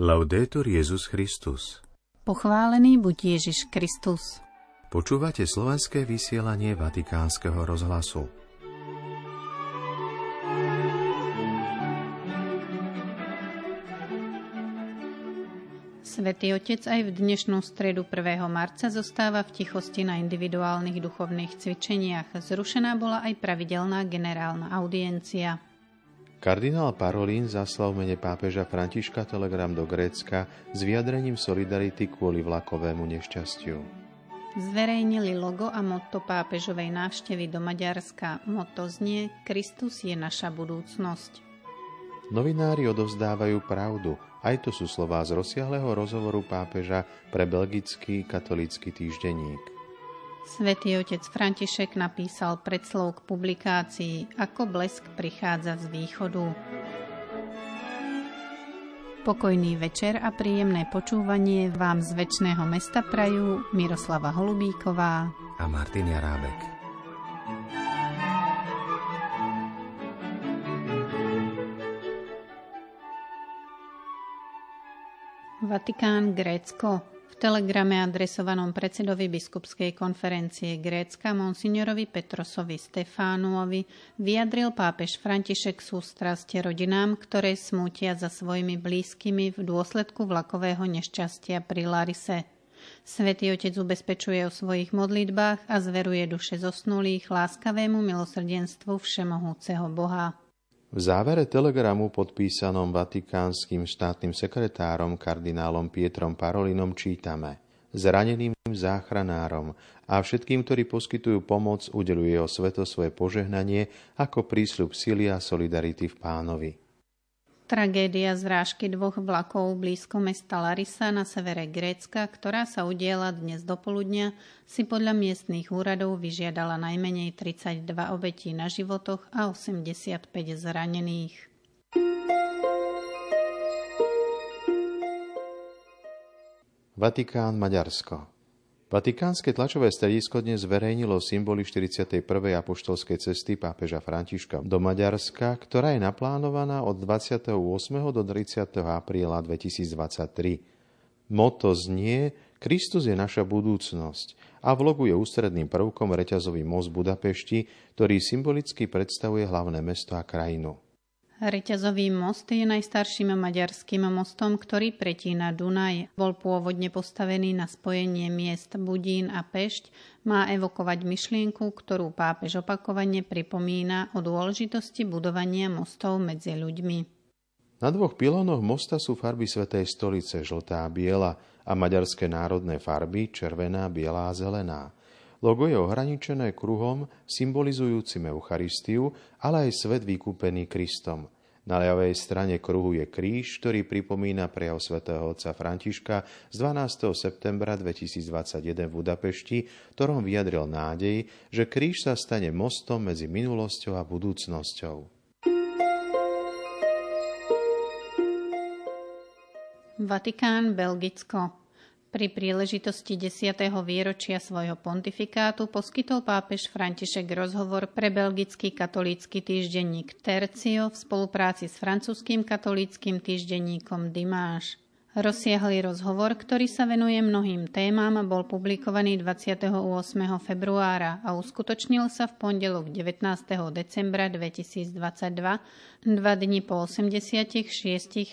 Laudetur Jezus Christus. Pochválený buď Ježiš Kristus. Počúvate slovenské vysielanie Vatikánskeho rozhlasu. Svetý Otec aj v dnešnú stredu 1. marca zostáva v tichosti na individuálnych duchovných cvičeniach. Zrušená bola aj pravidelná generálna audiencia. Kardinál Parolín zaslal mene pápeža Františka telegram do Grécka s vyjadrením solidarity kvôli vlakovému nešťastiu. Zverejnili logo a motto pápežovej návštevy do Maďarska. Motto znie Kristus je naša budúcnosť. Novinári odovzdávajú pravdu. Aj to sú slová z rozsiahleho rozhovoru pápeža pre belgický katolícky týždenník. Svetý otec František napísal predslov k publikácii Ako blesk prichádza z východu. Pokojný večer a príjemné počúvanie vám z väčšného mesta prajú Miroslava Holubíková a Martin Jarábek. Vatikán, Grécko telegrame adresovanom predsedovi biskupskej konferencie Grécka monsignorovi Petrosovi Stefánuovi vyjadril pápež František sústrastie rodinám, ktoré smútia za svojimi blízkymi v dôsledku vlakového nešťastia pri Larise. Svetý Otec ubezpečuje o svojich modlitbách a zveruje duše zosnulých láskavému milosrdenstvu Všemohúceho Boha. V závere telegramu podpísanom vatikánskym štátnym sekretárom kardinálom Pietrom Parolinom čítame Zraneným záchranárom a všetkým, ktorí poskytujú pomoc, udeluje o sveto svoje požehnanie ako prísľub sily a solidarity v pánovi. Tragédia zrážky dvoch vlakov blízko mesta Larisa na severe Grécka, ktorá sa udiela dnes do poludnia, si podľa miestných úradov vyžiadala najmenej 32 obetí na životoch a 85 zranených. Vatikán, Maďarsko. Vatikánske tlačové stredisko dnes zverejnilo symboly 41. apoštolskej cesty pápeža Františka do Maďarska, ktorá je naplánovaná od 28. do 30. apríla 2023. Moto znie Kristus je naša budúcnosť a v logu je ústredným prvkom reťazový most Budapešti, ktorý symbolicky predstavuje hlavné mesto a krajinu. Reťazový most je najstarším maďarským mostom, ktorý pretína Dunaj. Bol pôvodne postavený na spojenie miest Budín a Pešť, má evokovať myšlienku, ktorú pápež opakovane pripomína o dôležitosti budovania mostov medzi ľuďmi. Na dvoch pilónoch mosta sú farby Svetej stolice, žltá a biela, a maďarské národné farby, červená, biela a zelená. Logo je ohraničené kruhom symbolizujúcim Eucharistiu, ale aj svet vykúpený Kristom. Na ľavej strane kruhu je kríž, ktorý pripomína prejav svätého otca Františka z 12. septembra 2021 v Budapešti, ktorom vyjadril nádej, že kríž sa stane mostom medzi minulosťou a budúcnosťou. Vatikán, Belgicko. Pri príležitosti 10. výročia svojho pontifikátu poskytol pápež František rozhovor pre belgický katolícky týždenník Tercio v spolupráci s francúzským katolíckým týždenníkom Dimáš. Rozsiahly rozhovor, ktorý sa venuje mnohým témam, bol publikovaný 28. februára a uskutočnil sa v pondelok 19. decembra 2022, dva dni po 86.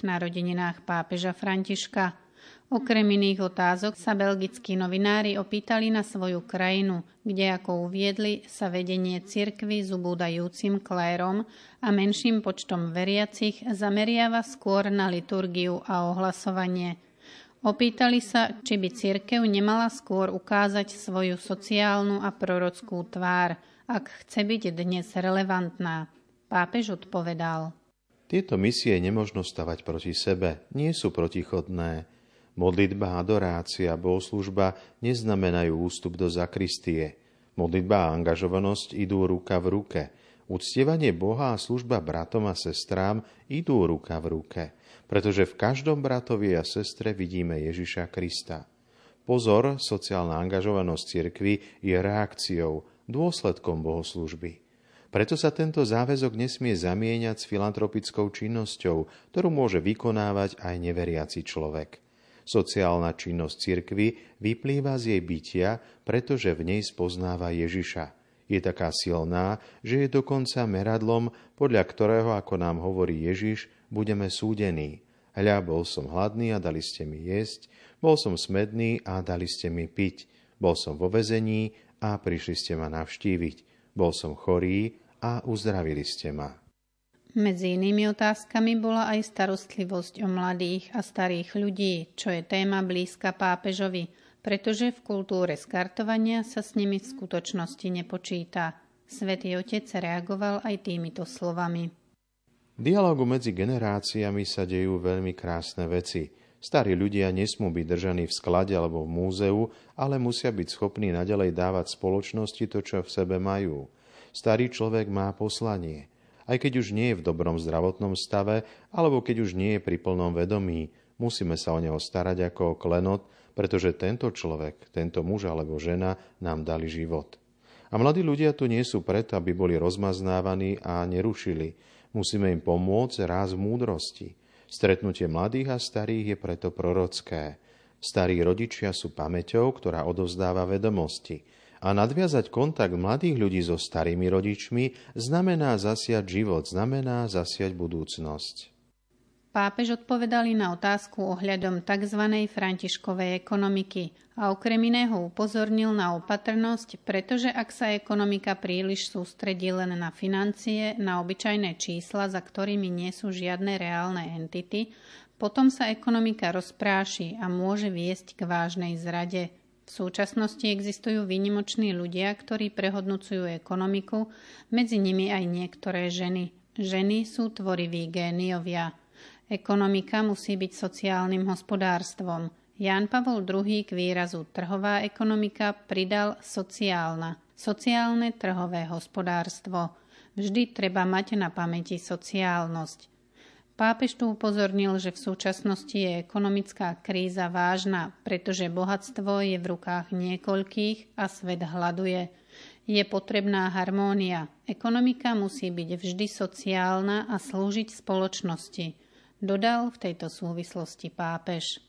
narodeninách pápeža Františka. Okrem iných otázok sa belgickí novinári opýtali na svoju krajinu, kde, ako uviedli, sa vedenie cirkvy s ubúdajúcim klérom a menším počtom veriacich zameriava skôr na liturgiu a ohlasovanie. Opýtali sa, či by cirkev nemala skôr ukázať svoju sociálnu a prorockú tvár, ak chce byť dnes relevantná. Pápež odpovedal. Tieto misie nemožno stavať proti sebe, nie sú protichodné Modlitba, adorácia, bohoslužba neznamenajú ústup do zakristie. Modlitba a angažovanosť idú ruka v ruke. Uctievanie Boha a služba bratom a sestrám idú ruka v ruke, pretože v každom bratovi a sestre vidíme Ježiša Krista. Pozor, sociálna angažovanosť cirkvy je reakciou, dôsledkom bohoslužby. Preto sa tento záväzok nesmie zamieňať s filantropickou činnosťou, ktorú môže vykonávať aj neveriaci človek. Sociálna činnosť cirkvy vyplýva z jej bytia, pretože v nej spoznáva Ježiša. Je taká silná, že je dokonca meradlom, podľa ktorého, ako nám hovorí Ježiš, budeme súdení. Hľa, bol som hladný a dali ste mi jesť, bol som smedný a dali ste mi piť, bol som vo vezení a prišli ste ma navštíviť. Bol som chorý a uzdravili ste ma. Medzi inými otázkami bola aj starostlivosť o mladých a starých ľudí, čo je téma blízka pápežovi, pretože v kultúre skartovania sa s nimi v skutočnosti nepočíta. Svetý Otec reagoval aj týmito slovami. Dialogu medzi generáciami sa dejú veľmi krásne veci. Starí ľudia nesmú byť držaní v sklade alebo v múzeu, ale musia byť schopní nadalej dávať spoločnosti to, čo v sebe majú. Starý človek má poslanie. Aj keď už nie je v dobrom zdravotnom stave, alebo keď už nie je pri plnom vedomí, musíme sa o neho starať ako o klenot, pretože tento človek, tento muž alebo žena nám dali život. A mladí ľudia tu nie sú preto, aby boli rozmaznávaní a nerušili. Musíme im pomôcť raz v múdrosti. Stretnutie mladých a starých je preto prorocké. Starí rodičia sú pamäťou, ktorá odovzdáva vedomosti. A nadviazať kontakt mladých ľudí so starými rodičmi znamená zasiať život, znamená zasiať budúcnosť. Pápež odpovedali na otázku ohľadom tzv. františkovej ekonomiky a okrem iného upozornil na opatrnosť, pretože ak sa ekonomika príliš sústredí len na financie, na obyčajné čísla, za ktorými nie sú žiadne reálne entity, potom sa ekonomika rozpráši a môže viesť k vážnej zrade. V súčasnosti existujú výnimoční ľudia, ktorí prehodnocujú ekonomiku, medzi nimi aj niektoré ženy. Ženy sú tvoriví géniovia. Ekonomika musí byť sociálnym hospodárstvom. Jan Pavol II k výrazu trhová ekonomika pridal sociálna, sociálne trhové hospodárstvo. Vždy treba mať na pamäti sociálnosť. Pápež tu upozornil, že v súčasnosti je ekonomická kríza vážna, pretože bohatstvo je v rukách niekoľkých a svet hľaduje. Je potrebná harmónia. Ekonomika musí byť vždy sociálna a slúžiť spoločnosti dodal v tejto súvislosti pápež.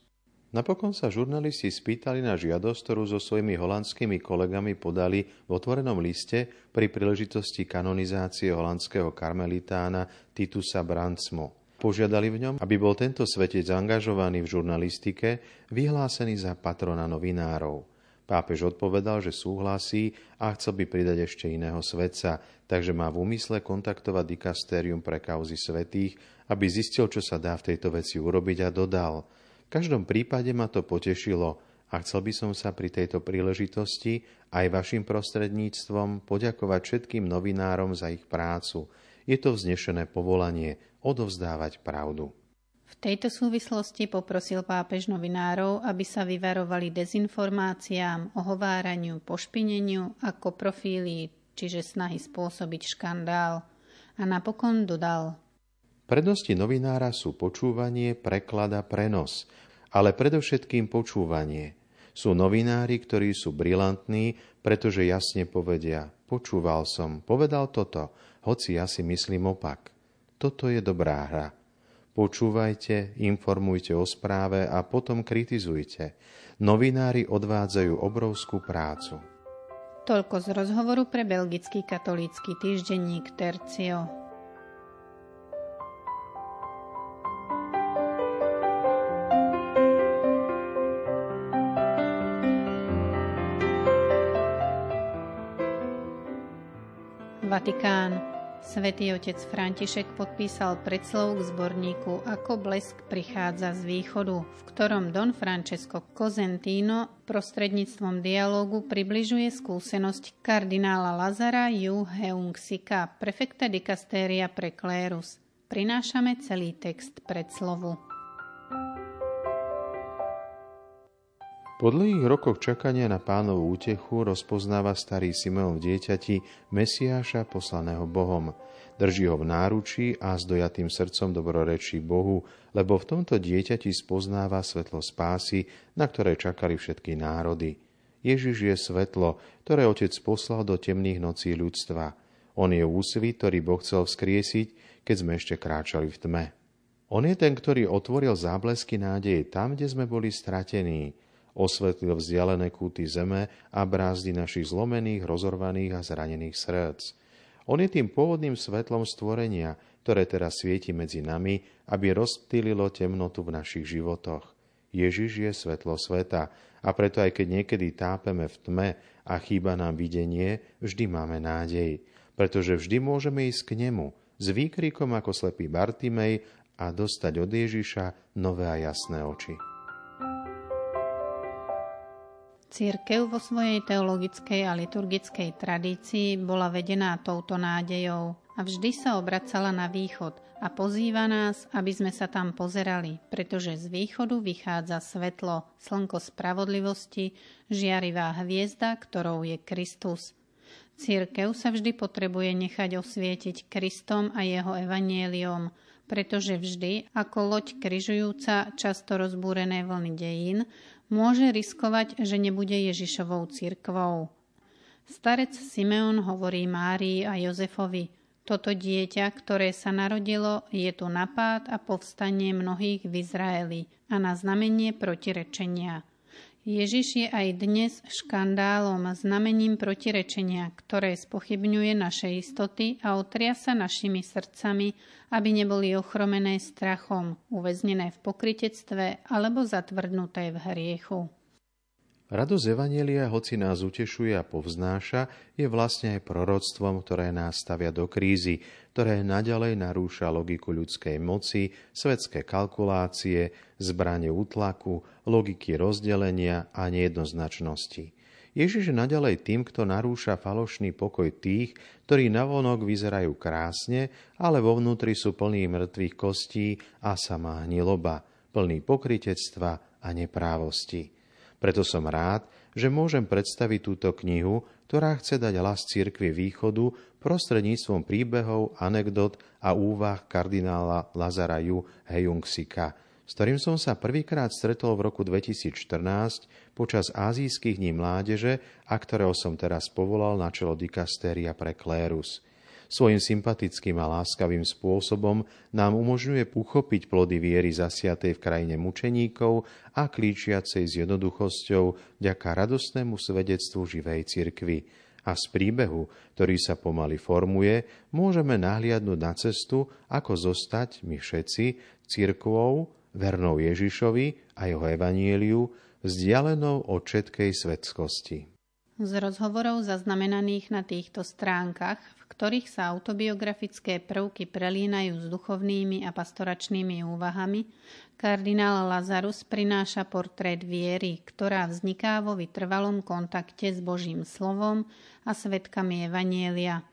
Napokon sa žurnalisti spýtali na žiadosť, ktorú so svojimi holandskými kolegami podali v otvorenom liste pri príležitosti kanonizácie holandského karmelitána Titusa Brandsmo. Požiadali v ňom, aby bol tento svetec zaangažovaný v žurnalistike, vyhlásený za patrona novinárov. Pápež odpovedal, že súhlasí a chcel by pridať ešte iného svetca, takže má v úmysle kontaktovať dikastérium pre kauzy svetých aby zistil, čo sa dá v tejto veci urobiť a dodal. V každom prípade ma to potešilo a chcel by som sa pri tejto príležitosti aj vašim prostredníctvom poďakovať všetkým novinárom za ich prácu. Je to vznešené povolanie odovzdávať pravdu. V tejto súvislosti poprosil pápež novinárov, aby sa vyvarovali dezinformáciám, ohováraniu, pošpineniu a koprofílii, čiže snahy spôsobiť škandál. A napokon dodal – Prednosti novinára sú počúvanie, preklad a prenos, ale predovšetkým počúvanie. Sú novinári, ktorí sú brilantní, pretože jasne povedia, počúval som, povedal toto, hoci ja si myslím opak. Toto je dobrá hra. Počúvajte, informujte o správe a potom kritizujte. Novinári odvádzajú obrovskú prácu. Toľko z rozhovoru pre belgický katolícky týždenník Tercio. Vatikán. Svetý otec František podpísal predslov k zborníku Ako blesk prichádza z východu, v ktorom Don Francesco Cosentino prostredníctvom dialógu približuje skúsenosť kardinála Lazara Ju Heungsika, prefekta dikastéria pre klérus. Prinášame celý text predslovu. Po dlhých rokoch čakania na pánovú útechu rozpoznáva starý Simeon v dieťati Mesiáša poslaného Bohom. Drží ho v náručí a s dojatým srdcom dobrorečí Bohu, lebo v tomto dieťati spoznáva svetlo spásy, na ktoré čakali všetky národy. Ježiš je svetlo, ktoré Otec poslal do temných nocí ľudstva. On je úsvit, ktorý Boh chcel vzkriesiť, keď sme ešte kráčali v tme. On je ten, ktorý otvoril záblesky nádeje tam, kde sme boli stratení, osvetlil vzdialené kúty zeme a brázdy našich zlomených, rozorvaných a zranených srdc. On je tým pôvodným svetlom stvorenia, ktoré teraz svieti medzi nami, aby rozptýlilo temnotu v našich životoch. Ježiš je svetlo sveta a preto aj keď niekedy tápeme v tme a chýba nám videnie, vždy máme nádej, pretože vždy môžeme ísť k nemu s výkrikom ako slepý Bartimej a dostať od Ježiša nové a jasné oči. Církev vo svojej teologickej a liturgickej tradícii bola vedená touto nádejou a vždy sa obracala na východ a pozýva nás, aby sme sa tam pozerali, pretože z východu vychádza svetlo, slnko spravodlivosti, žiarivá hviezda, ktorou je Kristus. Církev sa vždy potrebuje nechať osvietiť Kristom a jeho evanieliom, pretože vždy, ako loď kryžujúca často rozbúrené vlny dejín, môže riskovať, že nebude Ježišovou cirkvou. Starec Simeon hovorí Márii a Jozefovi, toto dieťa, ktoré sa narodilo, je tu napád a povstanie mnohých v Izraeli a na znamenie protirečenia. Ježiš je aj dnes škandálom, znamením protirečenia, ktoré spochybňuje naše istoty a otria sa našimi srdcami, aby neboli ochromené strachom, uväznené v pokritectve alebo zatvrdnuté v hriechu. Radosť Evanielia, hoci nás utešuje a povznáša, je vlastne aj proroctvom, ktoré nás stavia do krízy, ktoré naďalej narúša logiku ľudskej moci, svetské kalkulácie, zbranie útlaku, logiky rozdelenia a nejednoznačnosti. Ježiš je naďalej tým, kto narúša falošný pokoj tých, ktorí navonok vyzerajú krásne, ale vo vnútri sú plní mŕtvych kostí a samá hniloba, plný pokritectva a neprávosti. Preto som rád, že môžem predstaviť túto knihu, ktorá chce dať hlas cirkvi východu prostredníctvom príbehov, anekdot a úvah kardinála Lazara Ju Hejungsika, s ktorým som sa prvýkrát stretol v roku 2014 počas azijských dní mládeže a ktorého som teraz povolal na čelo dikastéria pre klérus – Svojim sympatickým a láskavým spôsobom nám umožňuje uchopiť plody viery zasiatej v krajine mučeníkov a klíčiacej s jednoduchosťou vďaka radostnému svedectvu živej cirkvy. A z príbehu, ktorý sa pomaly formuje, môžeme nahliadnúť na cestu, ako zostať my všetci cirkvou, vernou Ježišovi a jeho evanieliu, vzdialenou od všetkej svetskosti. Z rozhovorov zaznamenaných na týchto stránkach ktorých sa autobiografické prvky prelínajú s duchovnými a pastoračnými úvahami, kardinál Lazarus prináša portrét viery, ktorá vzniká vo vytrvalom kontakte s Božím slovom a svetkami Evanielia.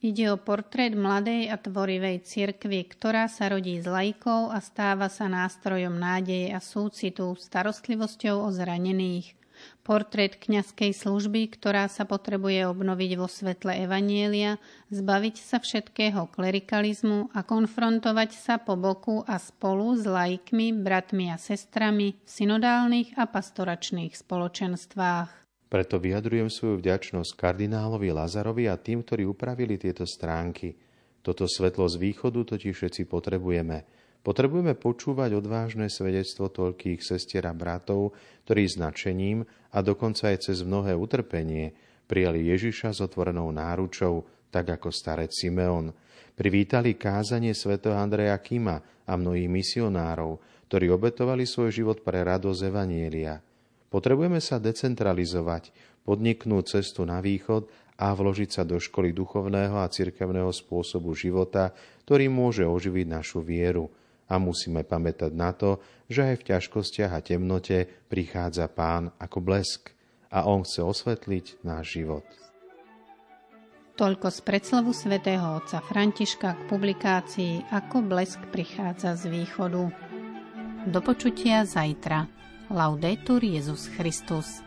Ide o portrét mladej a tvorivej cirkvi, ktorá sa rodí s lajkou a stáva sa nástrojom nádeje a súcitu, starostlivosťou o zranených – Portrét kňazskej služby, ktorá sa potrebuje obnoviť vo svetle Evanielia, zbaviť sa všetkého klerikalizmu a konfrontovať sa po boku a spolu s laikmi, bratmi a sestrami v synodálnych a pastoračných spoločenstvách. Preto vyjadrujem svoju vďačnosť kardinálovi Lazarovi a tým, ktorí upravili tieto stránky. Toto svetlo z východu totiž všetci potrebujeme – Potrebujeme počúvať odvážne svedectvo toľkých sestier a bratov, ktorí značením a dokonca aj cez mnohé utrpenie prijali Ježiša s otvorenou náručou, tak ako starec Simeon. Privítali kázanie svätého Andreja Kima a mnohých misionárov, ktorí obetovali svoj život pre radosť Evanielia. Potrebujeme sa decentralizovať, podniknúť cestu na východ a vložiť sa do školy duchovného a cirkevného spôsobu života, ktorý môže oživiť našu vieru – a musíme pamätať na to, že aj v ťažkostiach a temnote prichádza Pán ako blesk a On chce osvetliť náš život. Toľko z predslavu svätého otca Františka k publikácii Ako blesk prichádza z východu. Do počutia zajtra. Laudetur Jezus Christus.